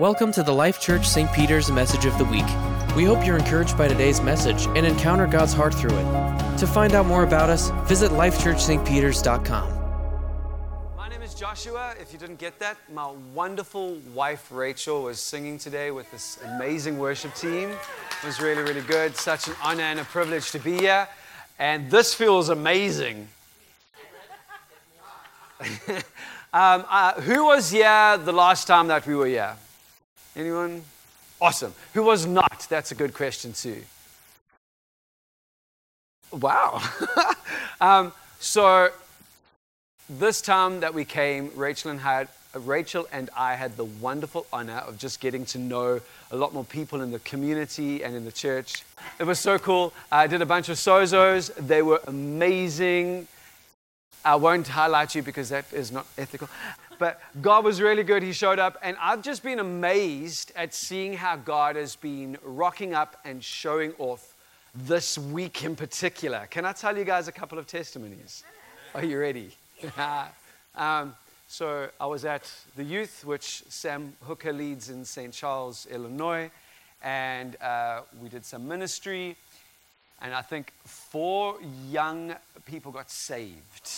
Welcome to the Life Church St. Peter's Message of the Week. We hope you're encouraged by today's message and encounter God's heart through it. To find out more about us, visit lifechurchstpeters.com. My name is Joshua. If you didn't get that, my wonderful wife Rachel was singing today with this amazing worship team. It was really, really good. Such an honor and a privilege to be here. And this feels amazing. um, uh, who was here the last time that we were here? Anyone? Awesome. Who was not? That's a good question, too. Wow. um, so, this time that we came, Rachel and, had, Rachel and I had the wonderful honor of just getting to know a lot more people in the community and in the church. It was so cool. I did a bunch of sozos. They were amazing. I won't highlight you because that is not ethical. But God was really good. He showed up. And I've just been amazed at seeing how God has been rocking up and showing off this week in particular. Can I tell you guys a couple of testimonies? Are you ready? um, so I was at the youth, which Sam Hooker leads in St. Charles, Illinois. And uh, we did some ministry and I think four young people got saved.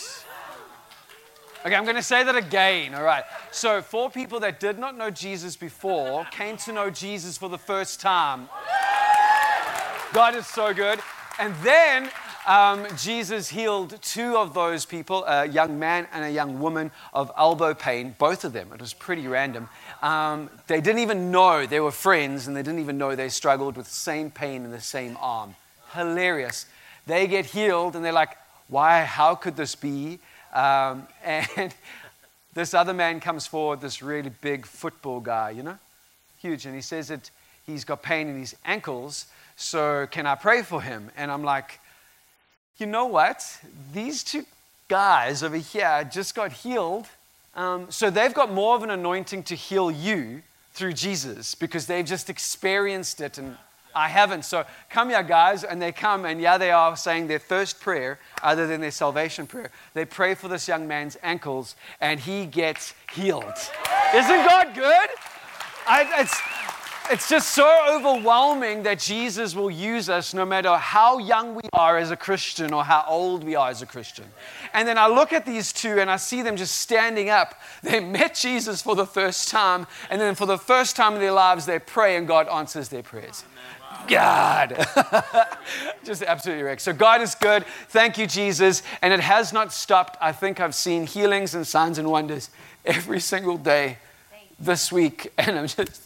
Okay, I'm going to say that again. All right. So, four people that did not know Jesus before came to know Jesus for the first time. God is so good. And then um, Jesus healed two of those people, a young man and a young woman, of elbow pain, both of them. It was pretty random. Um, they didn't even know they were friends, and they didn't even know they struggled with the same pain in the same arm hilarious. They get healed and they're like, why, how could this be? Um, and this other man comes forward, this really big football guy, you know, huge. And he says that he's got pain in his ankles, so can I pray for him? And I'm like, you know what? These two guys over here just got healed. Um, so they've got more of an anointing to heal you through Jesus because they've just experienced it and I haven't. So come here, guys. And they come, and yeah, they are saying their first prayer, other than their salvation prayer. They pray for this young man's ankles, and he gets healed. Isn't God good? I, it's, it's just so overwhelming that Jesus will use us no matter how young we are as a Christian or how old we are as a Christian. And then I look at these two and I see them just standing up. They met Jesus for the first time, and then for the first time in their lives, they pray and God answers their prayers. God. Just absolutely wrecked. So God is good. Thank you, Jesus. And it has not stopped. I think I've seen healings and signs and wonders every single day this week. And I'm just,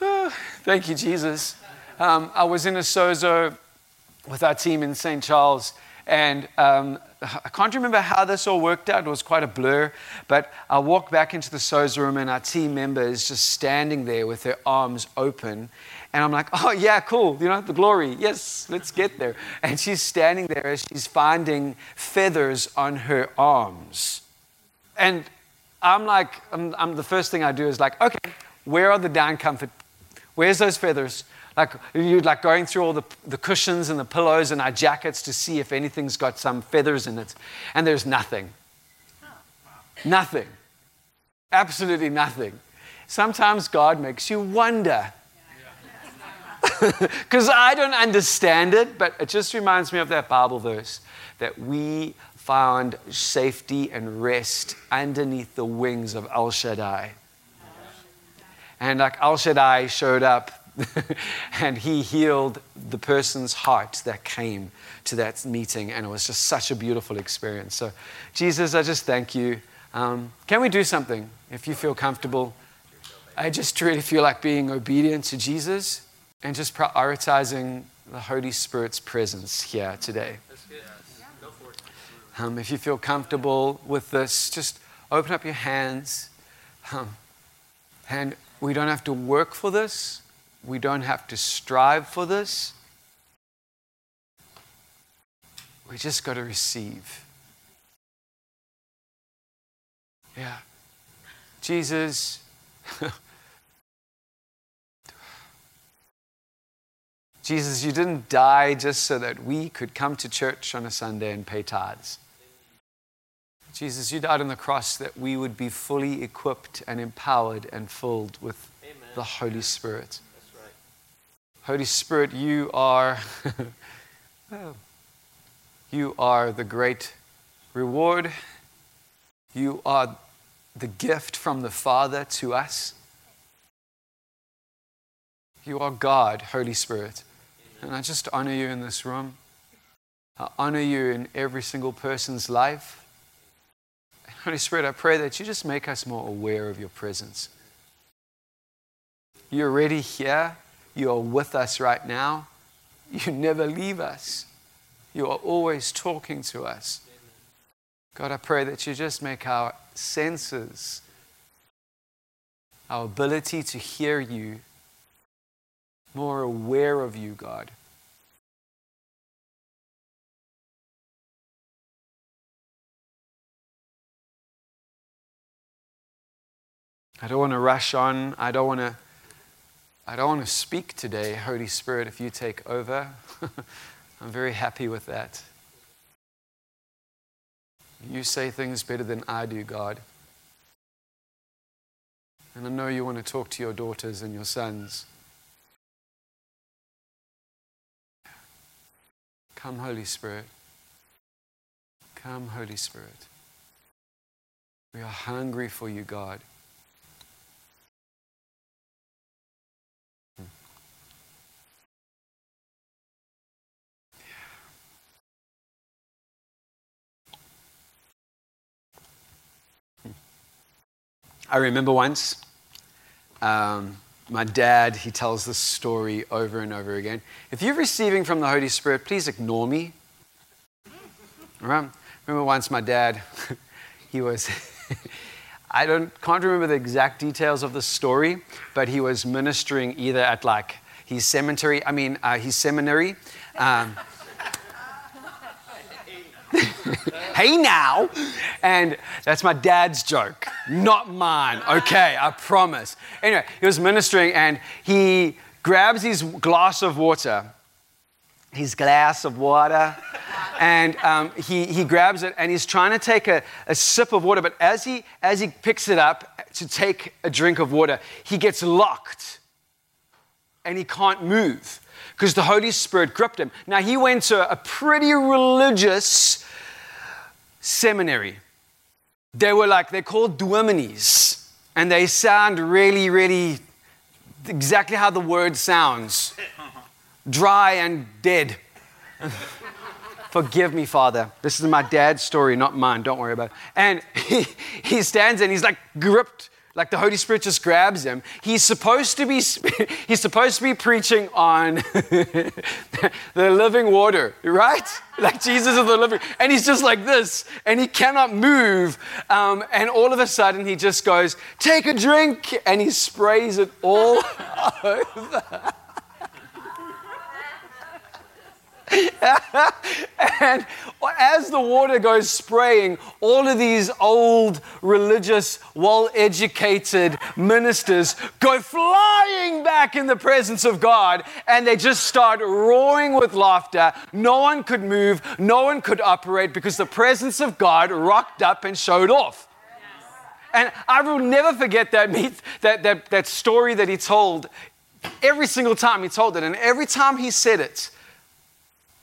oh, thank you, Jesus. Um, I was in a sozo with our team in St. Charles. And um, I can't remember how this all worked out. It was quite a blur. But I walked back into the sozo room, and our team member is just standing there with their arms open. And I'm like, oh, yeah, cool. You know, the glory. Yes, let's get there. And she's standing there as she's finding feathers on her arms. And I'm like, I'm, I'm, the first thing I do is like, okay, where are the down comfort? Where's those feathers? Like, you're like going through all the, the cushions and the pillows and our jackets to see if anything's got some feathers in it. And there's nothing. Nothing. Absolutely nothing. Sometimes God makes you wonder because I don't understand it, but it just reminds me of that Bible verse that we found safety and rest underneath the wings of El Shaddai. And like El Shaddai showed up and he healed the person's heart that came to that meeting, and it was just such a beautiful experience. So, Jesus, I just thank you. Um, can we do something if you feel comfortable? I just really feel like being obedient to Jesus and just prioritizing the Holy Spirit's presence here today. Um, if you feel comfortable with this, just open up your hands. Um, and we don't have to work for this, we don't have to strive for this. We just got to receive. Yeah. Jesus. Jesus, you didn't die just so that we could come to church on a Sunday and pay tithes. Jesus, you died on the cross that we would be fully equipped and empowered and filled with Amen. the Holy Spirit. Holy Spirit, you are you are the great reward. You are the gift from the Father to us. You are God, Holy Spirit. And I just honor you in this room. I honor you in every single person's life. Holy Spirit, I pray that you just make us more aware of your presence. You're already here. You are with us right now. You never leave us. You are always talking to us. God, I pray that you just make our senses, our ability to hear you, more aware of you, God. I don't want to rush on. I don't want to I don't want to speak today, Holy Spirit, if you take over. I'm very happy with that. You say things better than I do, God. And I know you want to talk to your daughters and your sons. Come, Holy Spirit. Come, Holy Spirit. We are hungry for you, God. I remember once, um, my dad, he tells this story over and over again. If you're receiving from the Holy Spirit, please ignore me. Remember, once my dad, he was, I don't, can't remember the exact details of the story, but he was ministering either at like his cemetery, I mean, uh, his seminary. Um, hey now. And that's my dad's joke, not mine. Okay, I promise. Anyway, he was ministering and he grabs his glass of water, his glass of water, and um, he, he grabs it and he's trying to take a, a sip of water. But as he, as he picks it up to take a drink of water, he gets locked and he can't move because the Holy Spirit gripped him. Now, he went to a pretty religious seminary. They were like, they're called dominees, and they sound really, really exactly how the word sounds dry and dead. Forgive me, Father. This is my dad's story, not mine. Don't worry about it. And he, he stands and he's like gripped like the Holy Spirit just grabs him. He's supposed to be he's supposed to be preaching on the living water, right? Like Jesus is the living, and he's just like this, and he cannot move. Um, and all of a sudden, he just goes, "Take a drink," and he sprays it all over. and as the water goes spraying, all of these old, religious, well educated ministers go flying back in the presence of God and they just start roaring with laughter. No one could move, no one could operate because the presence of God rocked up and showed off. And I will never forget that, that, that, that story that he told every single time he told it. And every time he said it,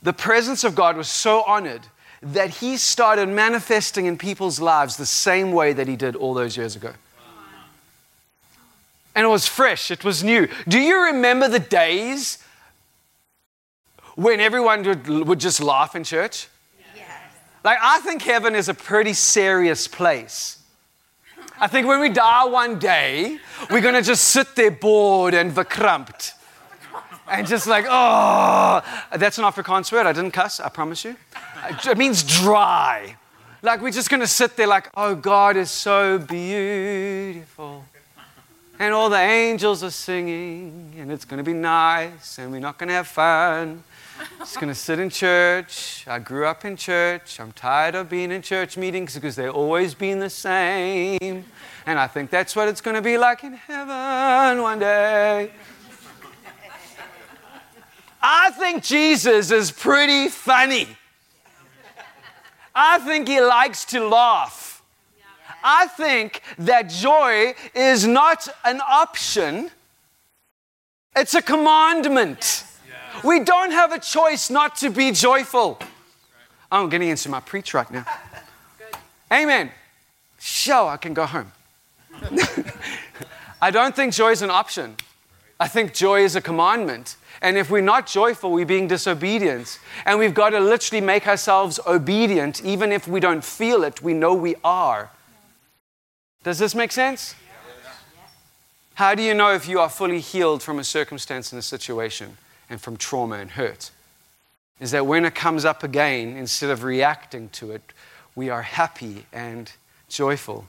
the presence of God was so honored that he started manifesting in people's lives the same way that he did all those years ago. And it was fresh, it was new. Do you remember the days when everyone would, would just laugh in church? Yes. Like, I think heaven is a pretty serious place. I think when we die one day, we're going to just sit there bored and verkrampt and just like, oh, that's an Afrikaans word. I didn't cuss, I promise you. It means dry. Like we're just going to sit there like, oh, God is so beautiful. And all the angels are singing, and it's going to be nice, and we're not going to have fun. Just going to sit in church. I grew up in church. I'm tired of being in church meetings because they've always been the same. And I think that's what it's going to be like in heaven one day. I think Jesus is pretty funny. I think he likes to laugh. I think that joy is not an option, It's a commandment. We don't have a choice not to be joyful. I'm getting into my preach right now. Amen. Show, I can go home. I don't think joy is an option. I think joy is a commandment. And if we're not joyful, we're being disobedient. And we've got to literally make ourselves obedient. Even if we don't feel it, we know we are. Does this make sense? How do you know if you are fully healed from a circumstance and a situation and from trauma and hurt? Is that when it comes up again, instead of reacting to it, we are happy and joyful.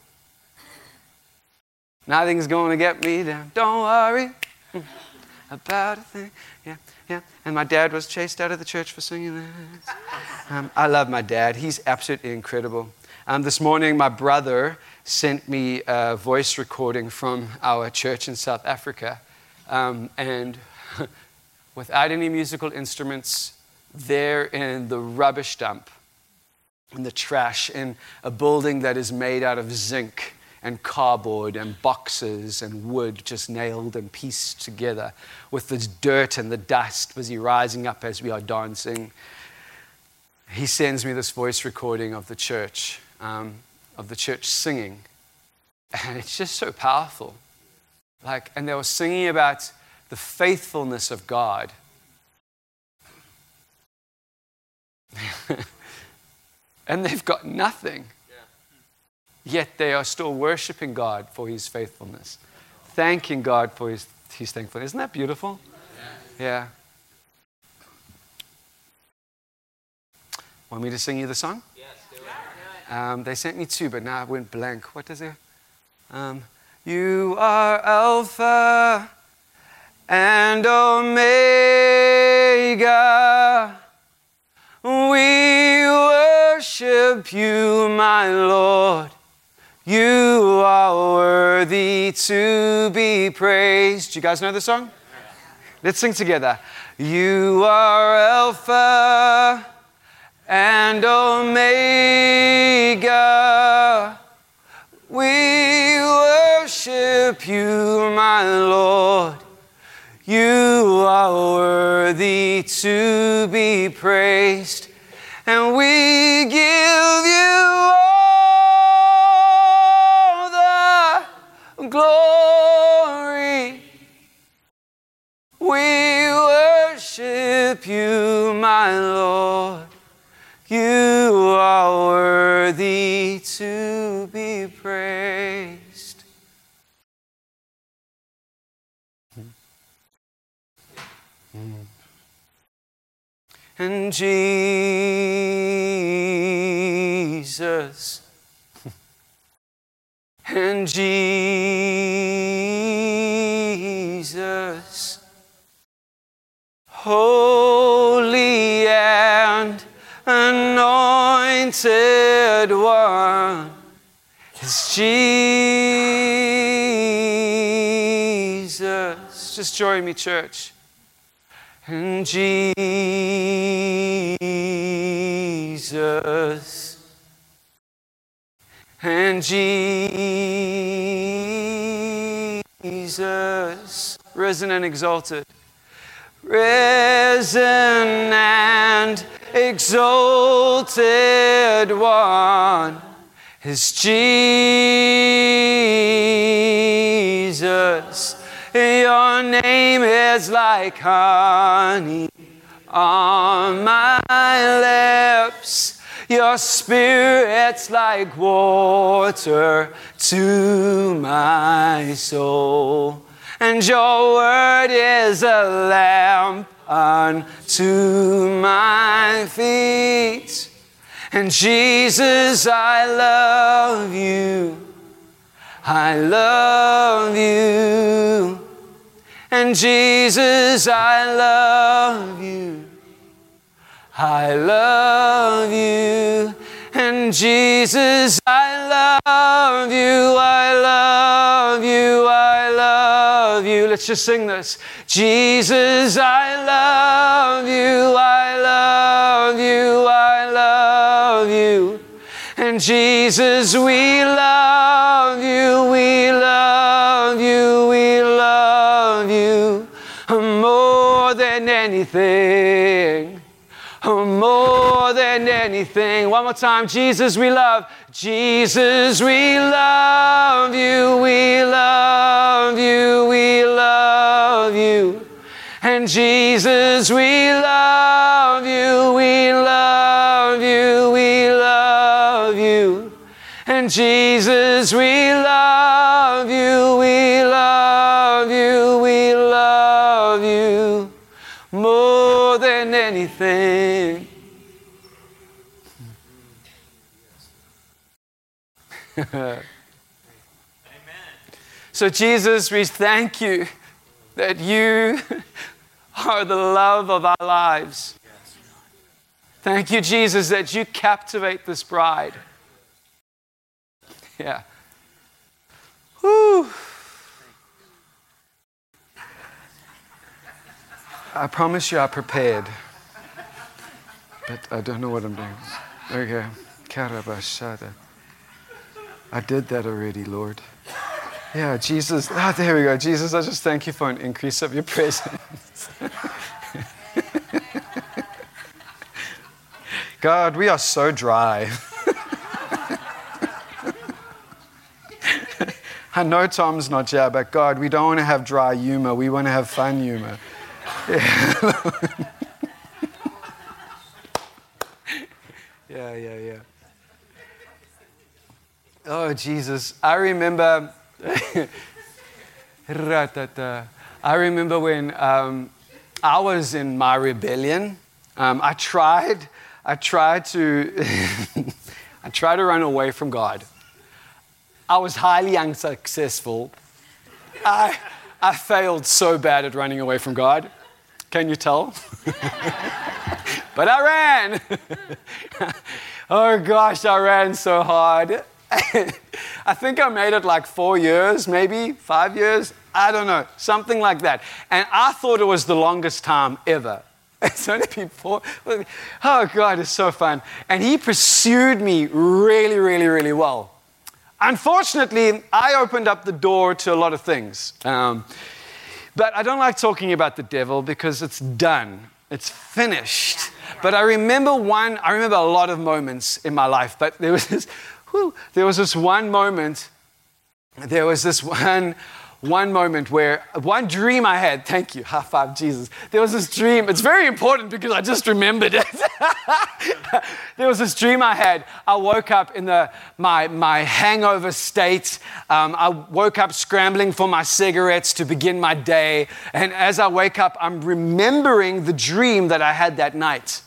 Nothing's going to get me down. Don't worry about a thing. Yeah, yeah. And my dad was chased out of the church for singing this. Um, I love my dad. He's absolutely incredible. Um, this morning, my brother sent me a voice recording from our church in South Africa. Um, and without any musical instruments, there in the rubbish dump, in the trash, in a building that is made out of zinc and cardboard and boxes and wood just nailed and pieced together with the dirt and the dust busy rising up as we are dancing. He sends me this voice recording of the church, um, of the church singing. And it's just so powerful. Like, and they were singing about the faithfulness of God. and they've got nothing yet they are still worshiping God for his faithfulness, thanking God for his, his thankfulness. Isn't that beautiful? Yeah. Want me to sing you the song? Yes, do it. Um, they sent me two, but now I went blank. What does it? Um, you are Alpha and Omega. We worship you, my Lord. You are worthy to be praised. Do you guys know the song? Let's sing together. You are Alpha and Omega. We worship you, my Lord. You are worthy to be praised, and we give you Lord. You are worthy to be praised. And Jesus and Jesus, holy anointed one, is Jesus. Just join me, church. And Jesus and Jesus, risen and exalted, risen and exalted one is Jesus. Your name is like honey on my lips. Your spirit's like water to my soul. And your word is a lamp unto my feet. And Jesus, I love you. I love you. And Jesus, I love you. I love you. And Jesus, I love you, I love you, I love you. Let's just sing this. Jesus, I love you, I love you, I love you. And Jesus, we love you, we love you, we love you more than anything. Anything. One more time. Jesus, we love. Jesus, we love you. We love you. We love you. And Jesus, we love you. We love you. We love you. And Jesus, we love you. We love you. We love you more than anything. So, Jesus, we thank you that you are the love of our lives. Thank you, Jesus, that you captivate this bride. Yeah. Whew. I promise you I prepared. But I don't know what I'm doing. Okay. Karabashada. I did that already, Lord. Yeah, Jesus. Ah, there we go. Jesus, I just thank you for an increase of your presence. God, we are so dry. I know Tom's not here, but God, we don't want to have dry humor. We want to have fun humor. Yeah, yeah. yeah. Oh, Jesus. I remember. I remember when um, I was in my rebellion. Um, I tried. I tried to. I tried to run away from God. I was highly unsuccessful. I, I failed so bad at running away from God. Can you tell? but I ran. oh gosh, I ran so hard. I think I made it like four years, maybe five years. I don't know, something like that. And I thought it was the longest time ever. It's only been four. Oh God, it's so fun. And he pursued me really, really, really well. Unfortunately, I opened up the door to a lot of things. Um, but I don't like talking about the devil because it's done, it's finished. But I remember one, I remember a lot of moments in my life, but there was this, whew, there was this one moment, there was this one one moment where one dream I had, thank you, high five Jesus. There was this dream, it's very important because I just remembered it. there was this dream I had. I woke up in the, my, my hangover state. Um, I woke up scrambling for my cigarettes to begin my day. And as I wake up, I'm remembering the dream that I had that night.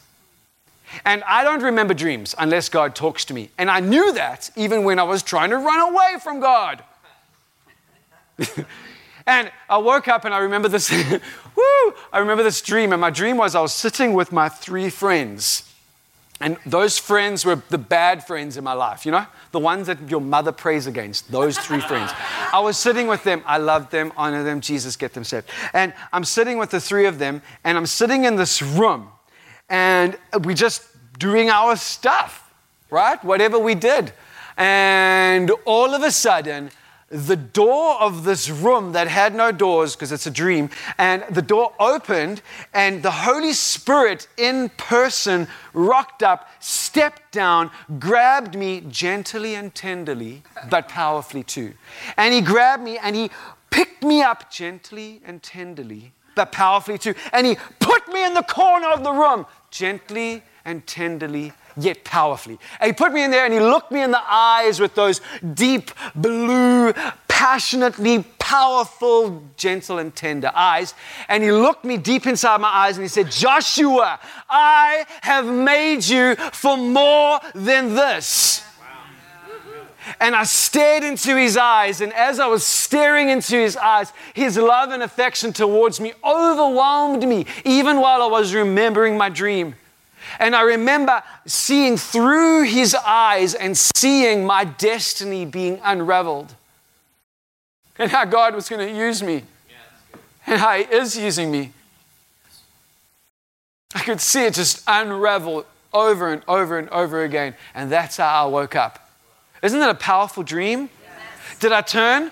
And I don't remember dreams unless God talks to me. And I knew that even when I was trying to run away from God. and I woke up and I remember this, woo, I remember this dream. And my dream was I was sitting with my three friends. And those friends were the bad friends in my life, you know? The ones that your mother prays against, those three friends. I was sitting with them. I love them, honor them, Jesus, get them saved. And I'm sitting with the three of them, and I'm sitting in this room, and we just doing our stuff, right? Whatever we did. And all of a sudden, the door of this room that had no doors, because it's a dream, and the door opened, and the Holy Spirit in person rocked up, stepped down, grabbed me gently and tenderly, but powerfully too. And he grabbed me and he picked me up gently and tenderly, but powerfully too. And he put me in the corner of the room, gently and tenderly yet powerfully. And he put me in there and he looked me in the eyes with those deep blue, passionately powerful, gentle, and tender eyes. And he looked me deep inside my eyes and he said, Joshua, I have made you for more than this. And I stared into his eyes, and as I was staring into his eyes, his love and affection towards me overwhelmed me, even while I was remembering my dream. And I remember seeing through his eyes and seeing my destiny being unraveled. And how God was going to use me. And how he is using me. I could see it just unravel over and over and over again. And that's how I woke up. Isn't that a powerful dream? Yes. Did I turn?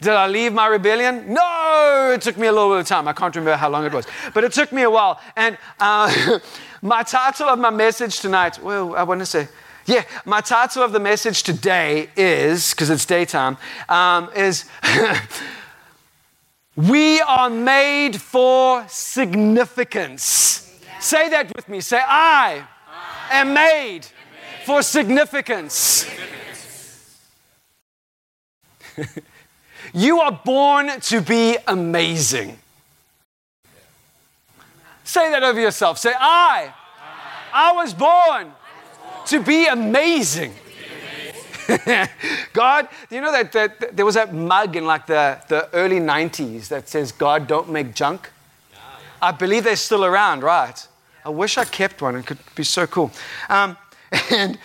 Did I leave my rebellion? No, it took me a little bit of time. I can't remember how long it was, but it took me a while. And uh, my title of my message tonight, well, I want to say, yeah, my title of the message today is, because it's daytime, um, is We are made for significance. Say that with me. Say, I, I am made, made for significance. significance. you are born to be amazing. Say that over yourself. Say, I, I, I was born to be amazing. God, do you know that, that, that, there was that mug in like the, the early 90s that says, God, don't make junk? I believe they're still around, right? I wish I kept one. It could be so cool. Um, and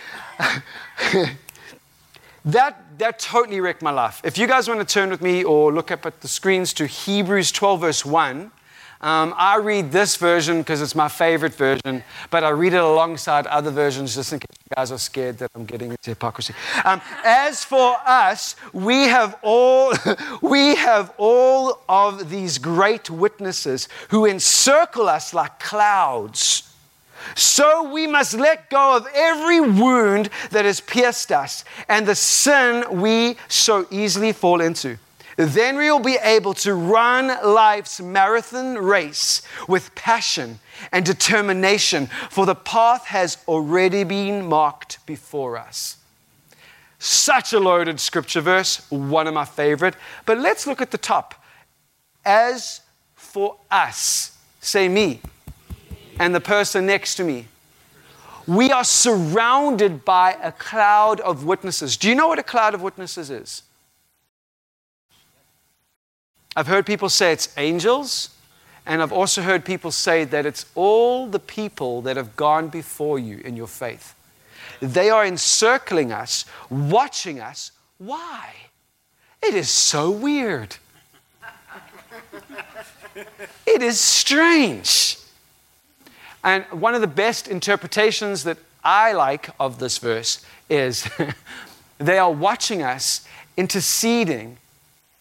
that, that totally wrecked my life. If you guys want to turn with me or look up at the screens to Hebrews 12, verse 1, um, I read this version because it's my favorite version, but I read it alongside other versions just in case you guys are scared that I'm getting into hypocrisy. Um, as for us, we have all we have all of these great witnesses who encircle us like clouds. So we must let go of every wound that has pierced us and the sin we so easily fall into. Then we will be able to run life's marathon race with passion and determination, for the path has already been marked before us. Such a loaded scripture verse, one of my favorite. But let's look at the top. As for us, say me, and the person next to me, we are surrounded by a cloud of witnesses. Do you know what a cloud of witnesses is? I've heard people say it's angels, and I've also heard people say that it's all the people that have gone before you in your faith. They are encircling us, watching us. Why? It is so weird. it is strange. And one of the best interpretations that I like of this verse is they are watching us, interceding,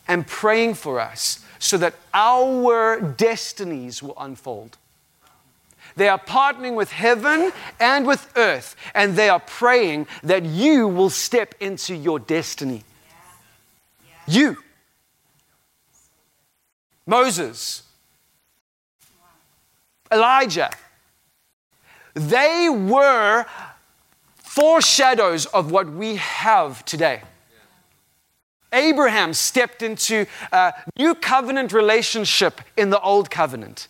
and praying for us so that our destinies will unfold. They are partnering with heaven and with earth, and they are praying that you will step into your destiny. You. Moses. Elijah. They were foreshadows of what we have today. Abraham stepped into a new covenant relationship in the old covenant.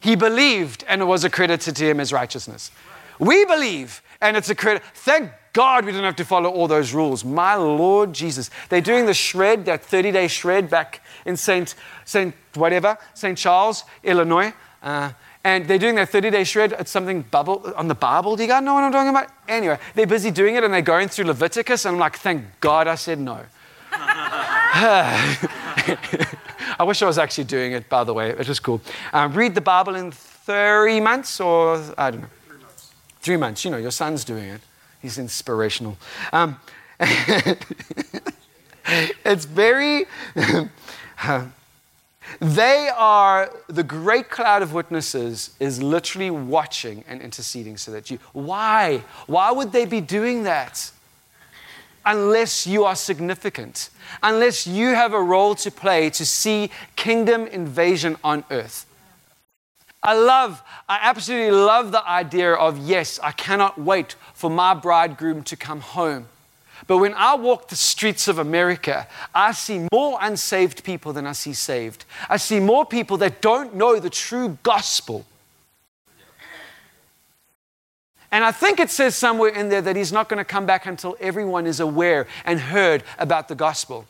He believed and it was accredited to him as righteousness. We believe and it's accredited. Thank God we don't have to follow all those rules. My Lord Jesus. They're doing the shred, that 30 day shred back in St. St. whatever, St. Charles, Illinois. Uh, and they're doing their 30 day shred. It's something bubble on the Bible. Do you guys know what I'm talking about? Anyway, they're busy doing it and they're going through Leviticus. And I'm like, thank God I said no. I wish I was actually doing it, by the way. It was cool. Um, read the Bible in three months or, I don't know. Three months. Three months. You know, your son's doing it. He's inspirational. Um, it's very. they are the great cloud of witnesses is literally watching and interceding so that you why why would they be doing that unless you are significant, unless you have a role to play to see kingdom invasion on earth. I love, I absolutely love the idea of yes, I cannot wait for my bridegroom to come home. But when I walk the streets of America, I see more unsaved people than I see saved. I see more people that don't know the true gospel and I think it says somewhere in there that he's not going to come back until everyone is aware and heard about the gospel.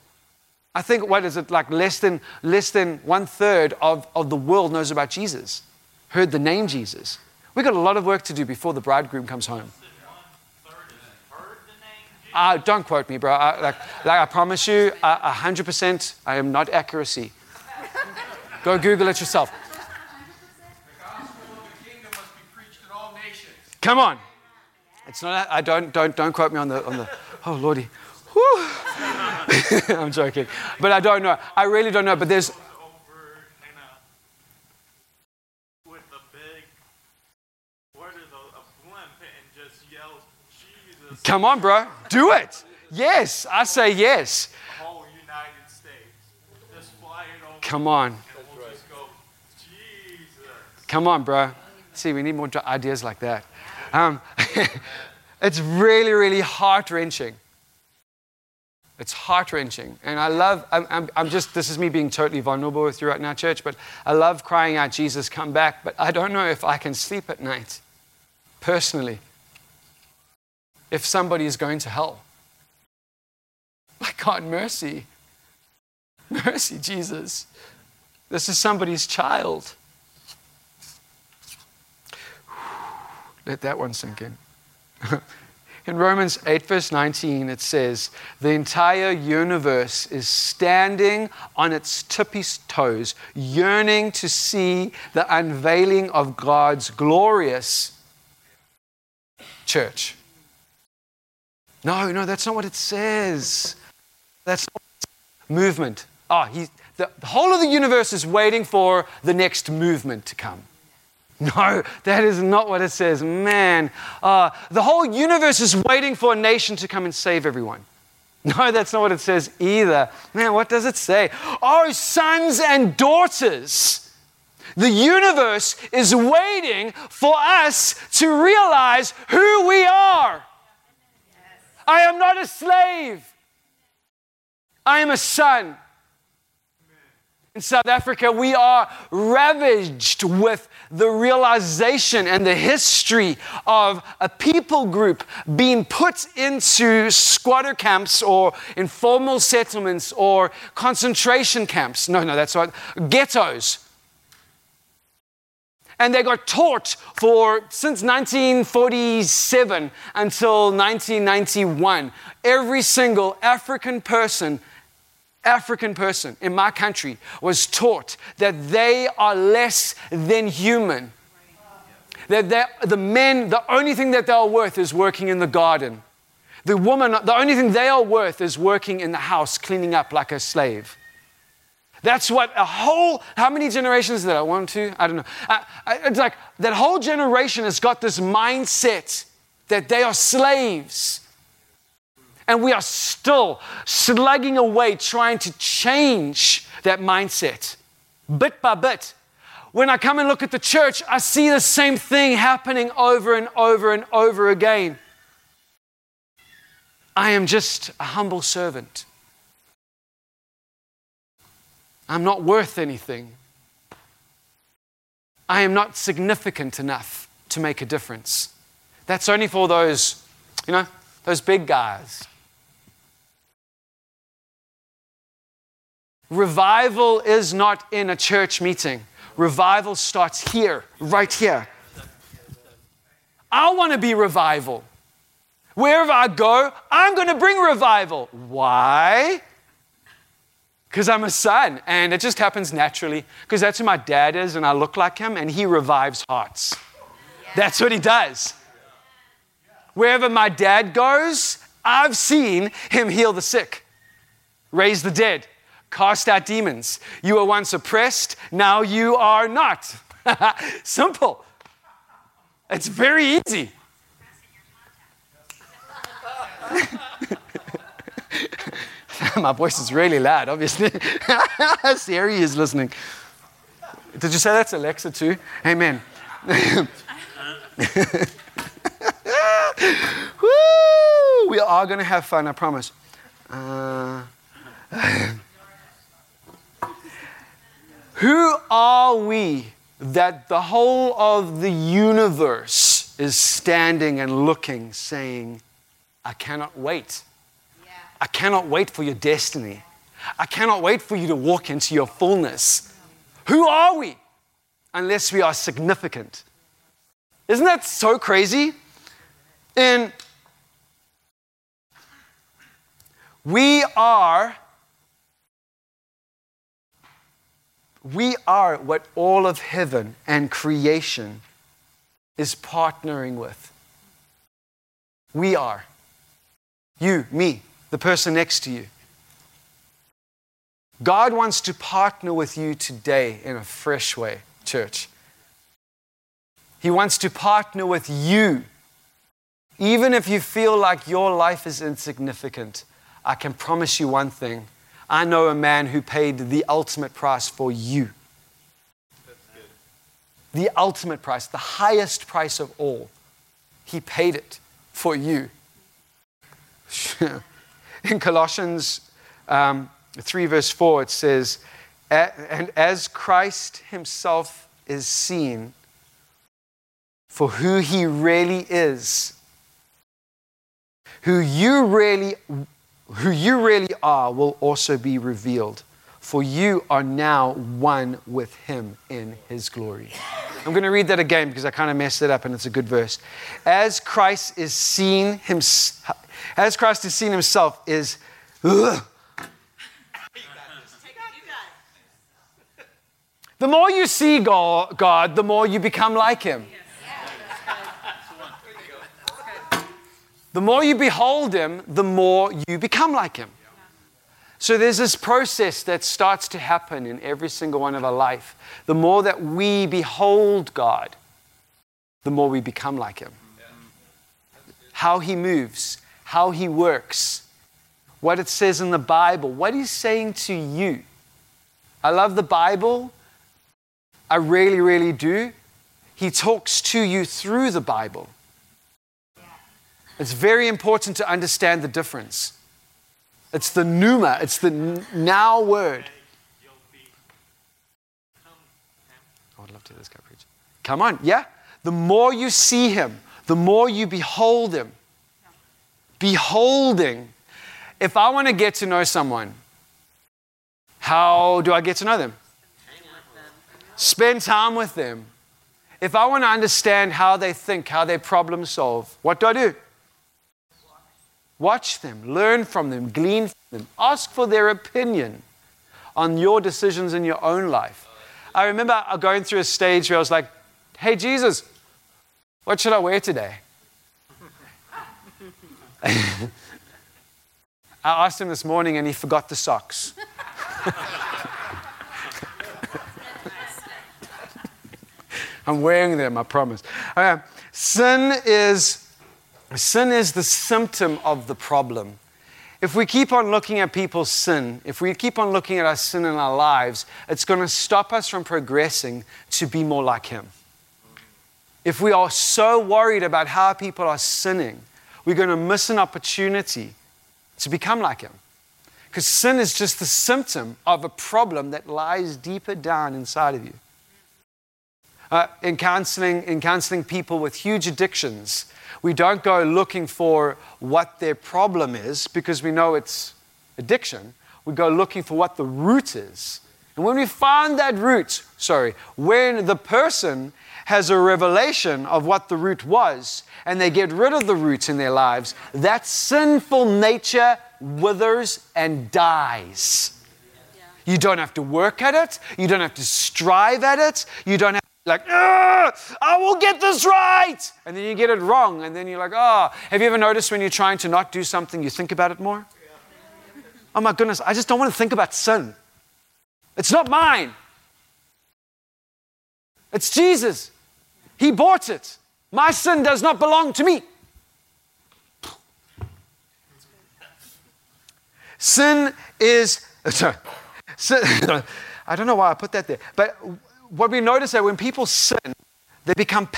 I think, what is it, like less than, less than one third of, of the world knows about Jesus, heard the name Jesus. We've got a lot of work to do before the bridegroom comes home. Don't quote me, bro. I, like, like I promise you, a hundred percent, I am not accuracy. Go Google it yourself. Come on. It's not, I don't, don't, don't quote me on the, on the oh, Lordy. I'm joking. But I don't know. I really don't know. But there's over in a with a big what is a, a blimp and just yells Jesus Come on, bro. Do it. Yes, I say yes. Come on. Come on, bro. See, we need more ideas like that. Um, it's really, really heart wrenching. It's heart wrenching. And I love, I'm, I'm, I'm just, this is me being totally vulnerable with you right now, church, but I love crying out, Jesus, come back. But I don't know if I can sleep at night, personally, if somebody is going to hell. My God, mercy. Mercy, Jesus. This is somebody's child. Let that one sink in. in Romans 8, verse 19, it says, The entire universe is standing on its tippy toes, yearning to see the unveiling of God's glorious church. No, no, that's not what it says. That's movement. Ah, he, the, the whole of the universe is waiting for the next movement to come. No, that is not what it says. Man, uh, the whole universe is waiting for a nation to come and save everyone. No, that's not what it says either. Man, what does it say? Oh, sons and daughters. The universe is waiting for us to realize who. I am not a slave. I am a son. In South Africa, we are ravaged with the realization and the history of a people group being put into squatter camps or informal settlements or concentration camps. No, no, that's right, ghettos. And they got taught for since 1947 until 1991. Every single African person African person in my country was taught that they are less than human. That the men, the only thing that they are worth is working in the garden. The woman, the only thing they are worth is working in the house, cleaning up like a slave. That's what a whole, how many generations is that? One, two? I don't know. Uh, it's like that whole generation has got this mindset that they are slaves. And we are still slugging away trying to change that mindset bit by bit. When I come and look at the church, I see the same thing happening over and over and over again. I am just a humble servant. I'm not worth anything. I am not significant enough to make a difference. That's only for those, you know, those big guys. Revival is not in a church meeting. Revival starts here, right here. I want to be revival. Wherever I go, I'm going to bring revival. Why? Because I'm a son, and it just happens naturally. Because that's who my dad is, and I look like him, and he revives hearts. That's what he does. Wherever my dad goes, I've seen him heal the sick, raise the dead, cast out demons. You were once oppressed, now you are not. Simple. It's very easy. My voice is really loud, obviously. Siri is listening. Did you say that's Alexa too? Amen. Woo! We are going to have fun, I promise. Uh, who are we that the whole of the universe is standing and looking, saying, I cannot wait. I cannot wait for your destiny. I cannot wait for you to walk into your fullness. Who are we unless we are significant? Isn't that so crazy? And we are we are what all of heaven and creation is partnering with. We are. You, me, the person next to you. God wants to partner with you today in a fresh way, church. He wants to partner with you. Even if you feel like your life is insignificant, I can promise you one thing. I know a man who paid the ultimate price for you. The ultimate price, the highest price of all. He paid it for you. In Colossians um, 3, verse 4, it says, And as Christ himself is seen for who he really is, who you really, who you really are will also be revealed. For you are now one with him in his glory. I'm going to read that again because I kind of messed it up and it's a good verse. As Christ is seen him, as Christ is seen himself is The more you see God, the more you become like Him. The more you behold Him, the more you become like Him. So there's this process that starts to happen in every single one of our life. The more that we behold God, the more we become like Him. How He moves, how He works, what it says in the Bible, what He's saying to you. I love the Bible I really, really do. He talks to you through the Bible. It's very important to understand the difference. It's the pneuma, it's the now word. Oh, I'd love to hear this guy preach. Come on, yeah? The more you see him, the more you behold him. Beholding. If I want to get to know someone, how do I get to know them? Spend time with them. If I want to understand how they think, how they problem solve, what do I do? Watch them, learn from them, glean from them, ask for their opinion on your decisions in your own life. I remember going through a stage where I was like, hey, Jesus, what should I wear today? I asked him this morning and he forgot the socks. I'm wearing them, I promise. Sin is sin is the symptom of the problem. If we keep on looking at people's sin, if we keep on looking at our sin in our lives, it's going to stop us from progressing to be more like Him. If we are so worried about how people are sinning, we're going to miss an opportunity to become like Him. Because sin is just the symptom of a problem that lies deeper down inside of you. Uh, in, counseling, in counseling people with huge addictions, we don't go looking for what their problem is because we know it's addiction. We go looking for what the root is. And when we find that root, sorry, when the person has a revelation of what the root was and they get rid of the roots in their lives, that sinful nature withers and dies. You don't have to work at it. You don't have to strive at it. You don't have like, I will get this right. And then you get it wrong. And then you're like, oh. Have you ever noticed when you're trying to not do something, you think about it more? Oh my goodness, I just don't want to think about sin. It's not mine, it's Jesus. He bought it. My sin does not belong to me. Sin is, sin, I don't know why I put that there, but what we notice that when people sin, they become.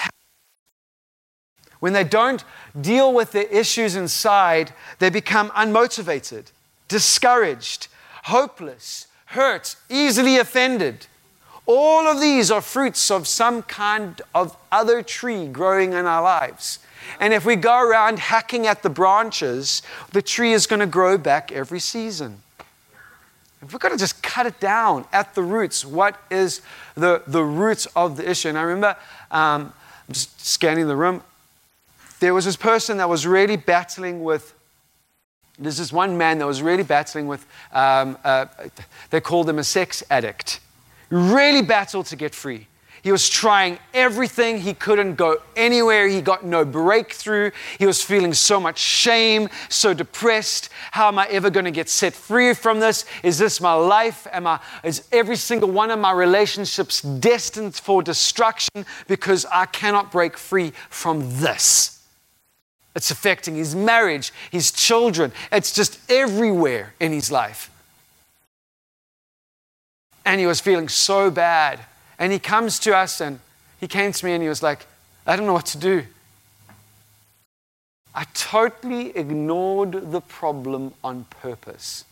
When they don't deal with their issues inside, they become unmotivated, discouraged, hopeless, hurt, easily offended. All of these are fruits of some kind of other tree growing in our lives. And if we go around hacking at the branches, the tree is going to grow back every season. If we're going to just cut it down at the roots, what is the, the roots of the issue? And I remember um, just scanning the room, there was this person that was really battling with. There's this one man that was really battling with, um, uh, they called him a sex addict. Really battled to get free. He was trying everything. He couldn't go anywhere. He got no breakthrough. He was feeling so much shame, so depressed. How am I ever going to get set free from this? Is this my life? Am I, is every single one of my relationships destined for destruction because I cannot break free from this? It's affecting his marriage, his children. It's just everywhere in his life. And he was feeling so bad. And he comes to us and he came to me and he was like, I don't know what to do. I totally ignored the problem on purpose.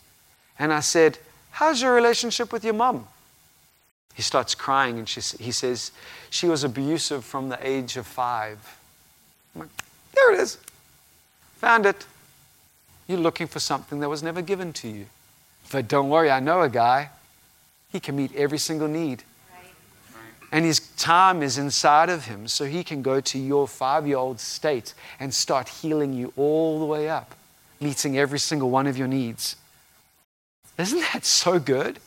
And I said, How's your relationship with your mom? He starts crying and she, he says, She was abusive from the age of five. I'm like, There it is. Found it. You're looking for something that was never given to you. But don't worry, I know a guy. He can meet every single need. And his time is inside of him, so he can go to your five year old state and start healing you all the way up, meeting every single one of your needs. Isn't that so good?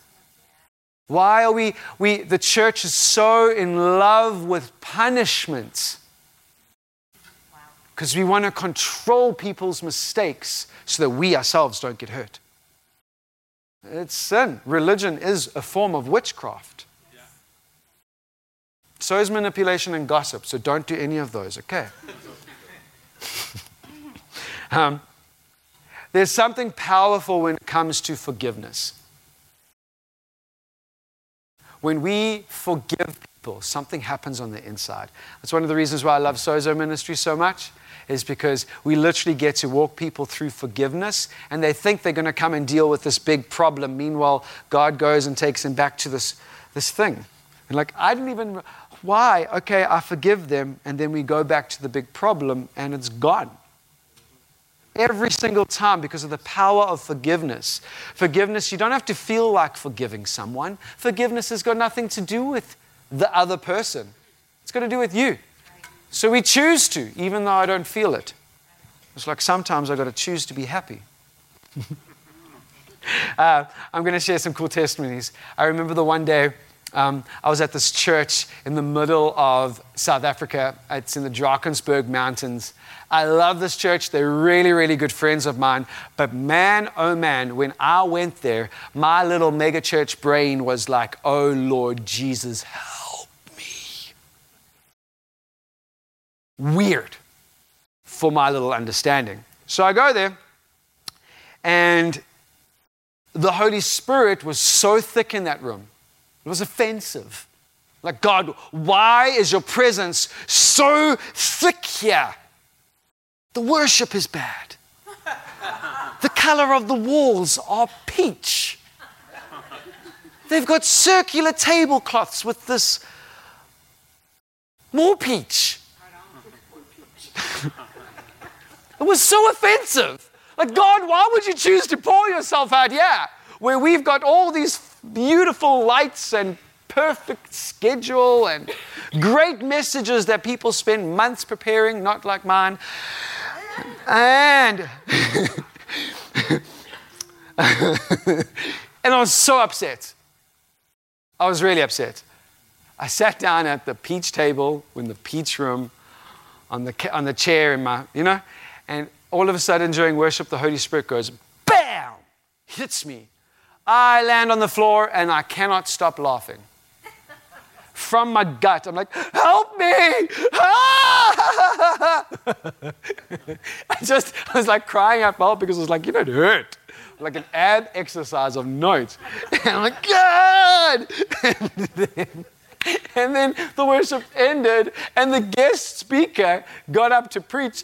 Why are we, we the church is so in love with punishment? Because we want to control people's mistakes so that we ourselves don't get hurt. It's sin. Religion is a form of witchcraft. So is manipulation and gossip. So don't do any of those, okay? um, there's something powerful when it comes to forgiveness. When we forgive people, something happens on the inside. That's one of the reasons why I love Sozo Ministry so much, is because we literally get to walk people through forgiveness and they think they're going to come and deal with this big problem. Meanwhile, God goes and takes them back to this, this thing. And like, I didn't even, why? Okay, I forgive them, and then we go back to the big problem, and it's gone. Every single time because of the power of forgiveness. Forgiveness, you don't have to feel like forgiving someone. Forgiveness has got nothing to do with the other person, it's got to do with you. So we choose to, even though I don't feel it. It's like sometimes I've got to choose to be happy. uh, I'm going to share some cool testimonies. I remember the one day um, I was at this church in the middle of South Africa. It's in the Drakensberg Mountains. I love this church. They're really, really good friends of mine. But man, oh man, when I went there, my little megachurch brain was like, oh Lord Jesus, help me. Weird for my little understanding. So I go there, and the Holy Spirit was so thick in that room it was offensive. Like, God, why is your presence so thick here? The worship is bad. The color of the walls are peach. They've got circular tablecloths with this more peach. It was so offensive. Like, God, why would you choose to pour yourself out here where we've got all these beautiful lights and perfect schedule and great messages that people spend months preparing, not like mine. And and I was so upset. I was really upset. I sat down at the peach table in the peach room on the, on the chair in my, you know, and all of a sudden during worship, the Holy Spirit goes, BAM! Hits me. I land on the floor and I cannot stop laughing. From my gut, I'm like, help me! Ah! I just, I was like crying out help because it was like, you know, it hurt. Like an ab exercise of notes. And I'm like, God! And then, the worship ended and the guest speaker got up to preach.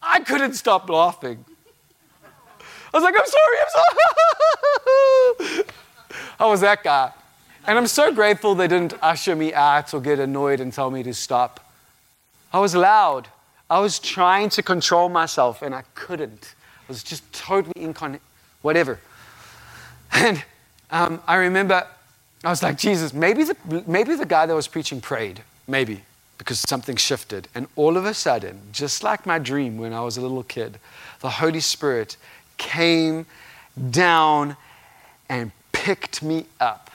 I couldn't stop laughing. I was like, I'm sorry, I'm sorry. I was that guy. And I'm so grateful they didn't usher me out or get annoyed and tell me to stop. I was loud. I was trying to control myself and I couldn't. I was just totally incon, whatever. And um, I remember I was like, Jesus, maybe the, maybe the guy that was preaching prayed. Maybe because something shifted. And all of a sudden, just like my dream when I was a little kid, the Holy Spirit came down and picked me up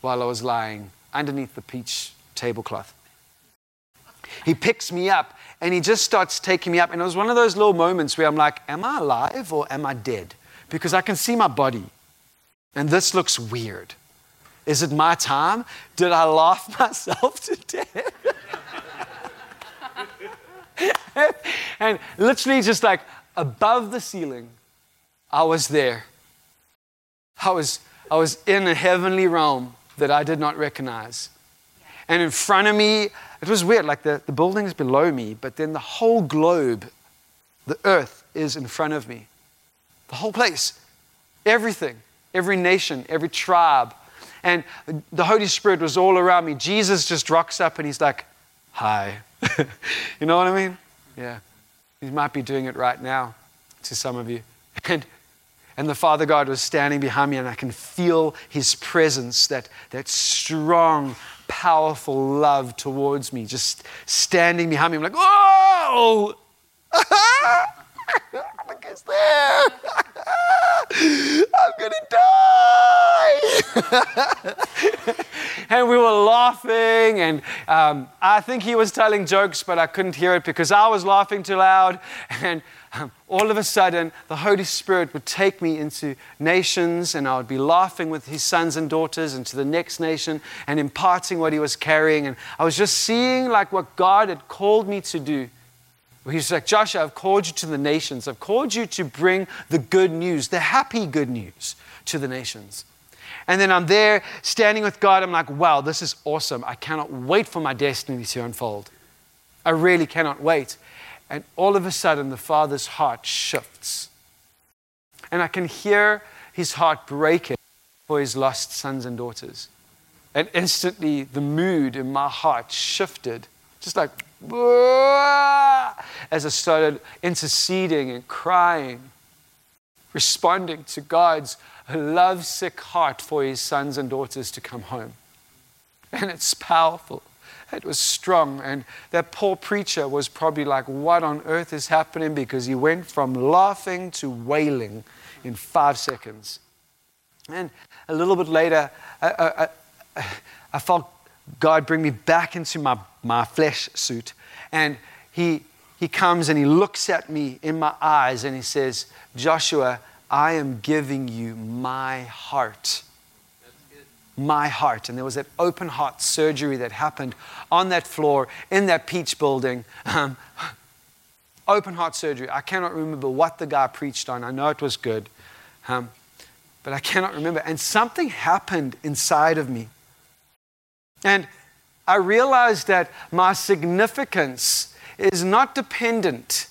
while I was lying underneath the peach tablecloth. He picks me up and he just starts taking me up. And it was one of those little moments where I'm like, Am I alive or am I dead? Because I can see my body. And this looks weird. Is it my time? Did I laugh myself to death? and literally, just like above the ceiling, I was there. I was, I was in a heavenly realm that I did not recognize. And in front of me, it was weird, like the, the building is below me, but then the whole globe, the earth, is in front of me. The whole place, everything, every nation, every tribe. And the Holy Spirit was all around me. Jesus just rocks up and he's like, Hi. you know what I mean? Yeah. He might be doing it right now to some of you. And, and the Father God was standing behind me, and I can feel his presence, that, that strong, powerful love towards me, just standing behind me. I'm like, whoa! Look, it's there! I'm gonna die! and we were laughing, and um, I think he was telling jokes, but I couldn't hear it because I was laughing too loud. And um, all of a sudden, the Holy Spirit would take me into nations, and I would be laughing with his sons and daughters into the next nation and imparting what he was carrying. And I was just seeing like what God had called me to do. He's like, Joshua, I've called you to the nations. I've called you to bring the good news, the happy good news to the nations. And then I'm there standing with God. I'm like, wow, this is awesome. I cannot wait for my destiny to unfold. I really cannot wait. And all of a sudden, the Father's heart shifts. And I can hear his heart breaking for his lost sons and daughters. And instantly, the mood in my heart shifted, just like, as I started interceding and crying, responding to God's lovesick heart for his sons and daughters to come home. And it's powerful. It was strong. And that poor preacher was probably like, What on earth is happening? Because he went from laughing to wailing in five seconds. And a little bit later, I, I, I felt God bring me back into my, my flesh suit. And he, he comes and he looks at me in my eyes and he says, Joshua, I am giving you my heart. My heart. And there was that open heart surgery that happened on that floor in that peach building. Um, open heart surgery. I cannot remember what the guy preached on. I know it was good, um, but I cannot remember. And something happened inside of me. And I realized that my significance is not dependent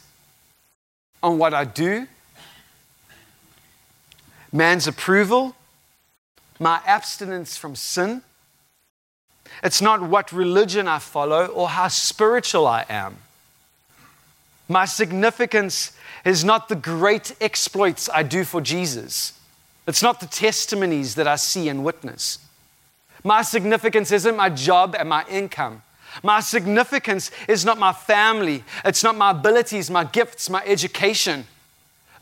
on what I do, man's approval, my abstinence from sin. It's not what religion I follow or how spiritual I am. My significance is not the great exploits I do for Jesus. It's not the testimonies that I see and witness. My significance isn't my job and my income. My significance is not my family. It's not my abilities, my gifts, my education.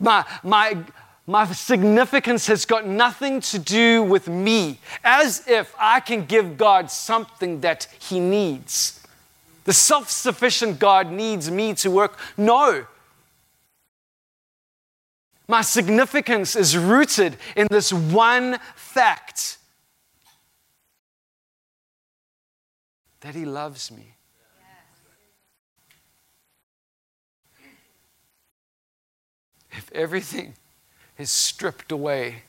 My, my, my significance has got nothing to do with me, as if I can give God something that He needs. The self sufficient God needs me to work. No. My significance is rooted in this one fact that He loves me. If everything is stripped away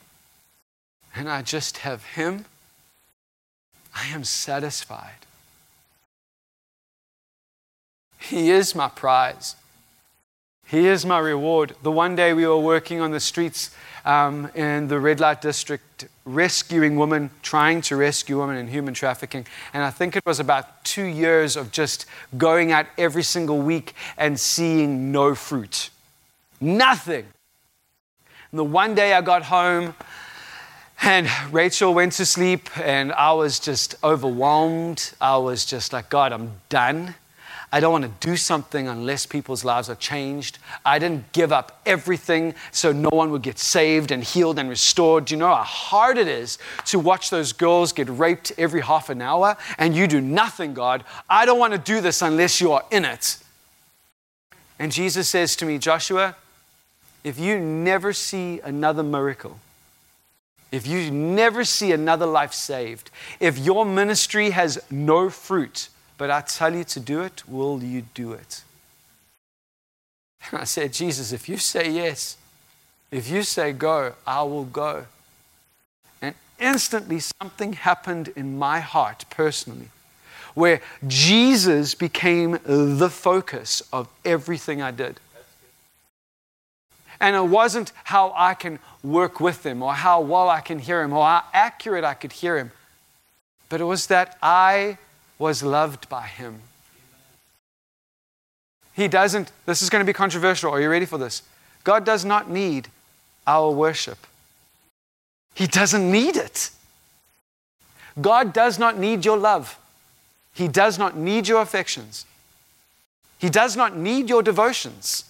and I just have Him, I am satisfied. He is my prize. He is my reward. The one day we were working on the streets um, in the red light district, rescuing women, trying to rescue women in human trafficking. And I think it was about two years of just going out every single week and seeing no fruit. Nothing. And the one day I got home and Rachel went to sleep, and I was just overwhelmed. I was just like, God, I'm done. I don't want to do something unless people's lives are changed. I didn't give up everything so no one would get saved and healed and restored. Do you know how hard it is to watch those girls get raped every half an hour and you do nothing, God? I don't want to do this unless you are in it. And Jesus says to me, Joshua, if you never see another miracle, if you never see another life saved, if your ministry has no fruit, but I tell you to do it, will you do it? And I said, Jesus, if you say yes, if you say go, I will go. And instantly something happened in my heart personally where Jesus became the focus of everything I did. And it wasn't how I can work with him or how well I can hear him or how accurate I could hear him, but it was that I was loved by him. He doesn't, this is going to be controversial. Are you ready for this? God does not need our worship, He doesn't need it. God does not need your love, He does not need your affections, He does not need your devotions.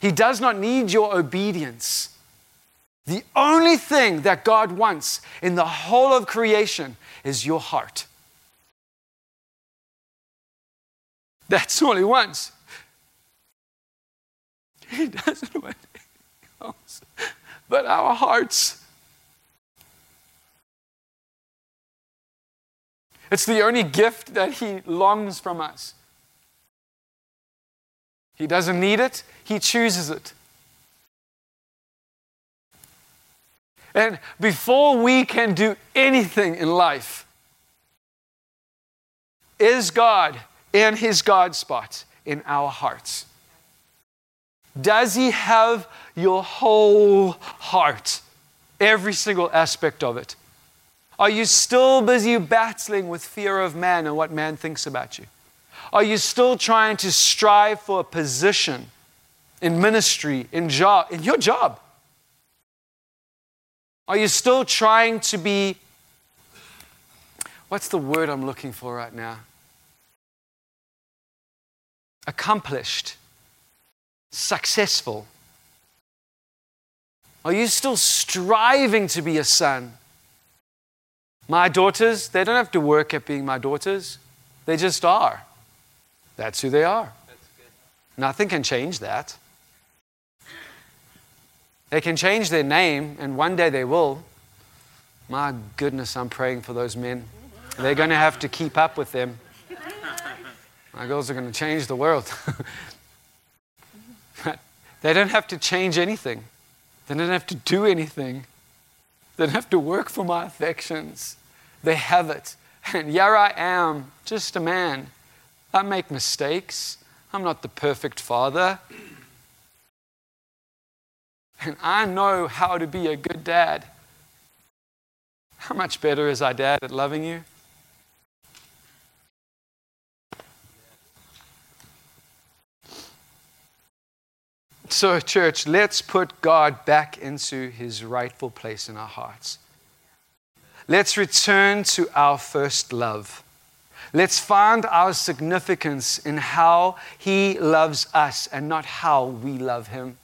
He does not need your obedience. The only thing that God wants in the whole of creation is your heart. That's all He wants. He doesn't want anything else but our hearts. It's the only gift that He longs from us. He doesn't need it, He chooses it. And before we can do anything in life, is God in his God spot in our hearts? Does he have your whole heart, every single aspect of it? Are you still busy battling with fear of man and what man thinks about you? Are you still trying to strive for a position in ministry, in job, in your job? Are you still trying to be, what's the word I'm looking for right now? Accomplished, successful. Are you still striving to be a son? My daughters, they don't have to work at being my daughters. They just are. That's who they are. Nothing can change that. They can change their name, and one day they will. My goodness, I'm praying for those men. They're going to have to keep up with them. My girls are going to change the world. they don't have to change anything, they don't have to do anything. They don't have to work for my affections. They have it. And here I am, just a man. I make mistakes. I'm not the perfect father and I know how to be a good dad. How much better is our dad at loving you? So, church, let's put God back into his rightful place in our hearts. Let's return to our first love. Let's find our significance in how he loves us and not how we love him.